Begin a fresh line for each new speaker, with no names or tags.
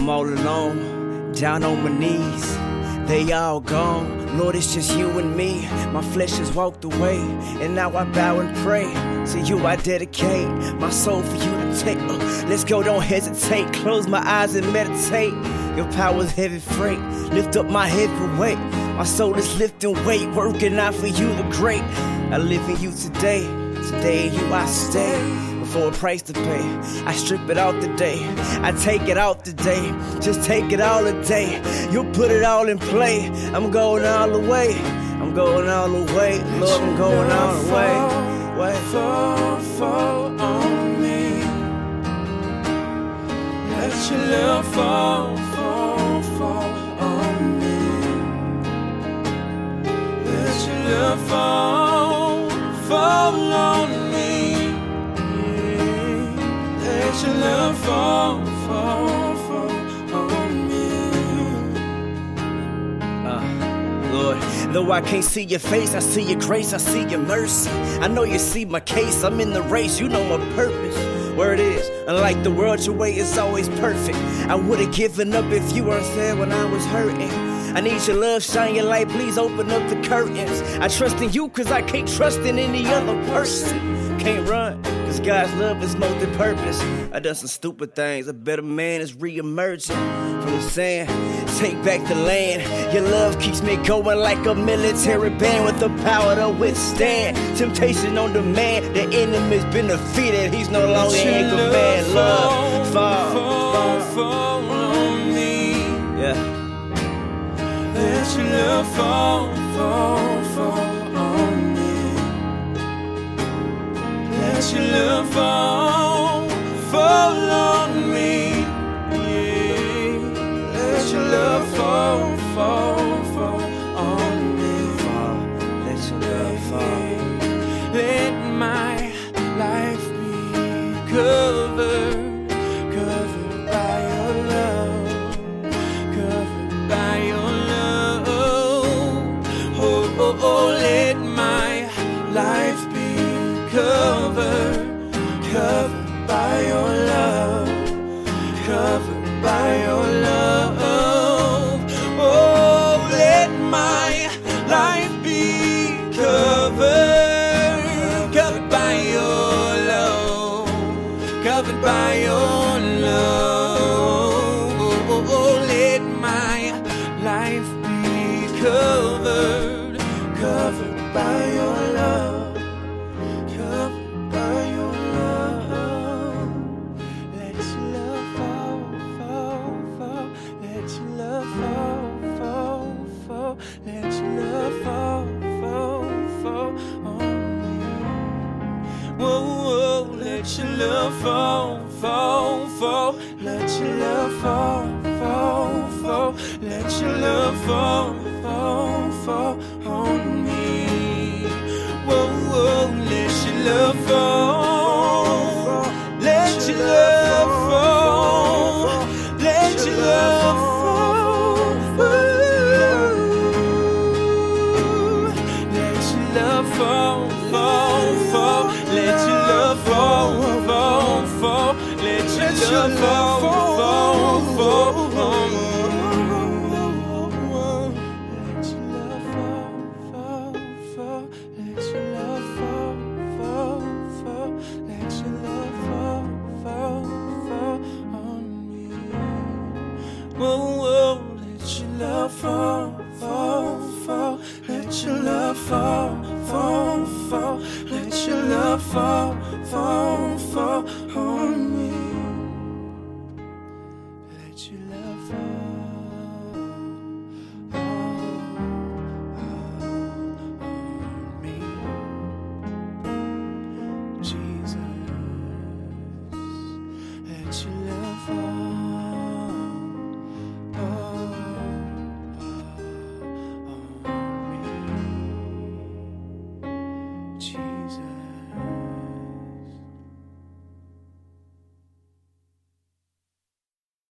I'm all alone, down on my knees. They all gone. Lord, it's just you and me. My flesh has walked away, and now I bow and pray. To you I dedicate my soul for you to take. Uh, let's go, don't hesitate. Close my eyes and meditate. Your power's heavy freight. Lift up my heavy weight. My soul is lifting weight, working out for you the great. I live in you today. Today in you I stay for a price to pay. I strip it out today. I take it out today. Just take it all today. You put it all in play. I'm going all the way. I'm going all the way. Lord, I'm going all the way. Way.
Fall, fall on me. Let your love fall, fall, fall, fall on me. Let your love fall, fall, fall on me.
Uh, Lord, though I can't see your face, I see your grace, I see your mercy. I know you see my case, I'm in the race, you know my purpose. Where it is, unlike the world, your way is always perfect. I would've given up if you weren't there when I was hurting. I need your love, shine your light, please open up the curtains. I trust in you cause I can't trust in any other person. Can't run, cause God's love is multi-purpose. I done some stupid things, a better man is re-emerging from the sand. Take back the land. Your love keeps me going like a military band with the power to withstand temptation on demand. The enemy's been defeated, he's no longer in command. Love, fall,
fall,
fall.
fall covered, by your love, covered by your love. Oh, let my life be covered, covered by your love, covered by your love. Oh, oh, oh let my life be covered, covered by your love, whoa, let your love fall, fall, fall. Let your love fall, fall, fall. Let your love fall, Let your love fall, fall, fall. Let your love fall, fall, fall. Let your love fall, fall, fall. Let your love fall, fall, fall on me. Whoa, let your love fall, fall, fall. Let your love fall, fall, fall. Let your love fall, you love.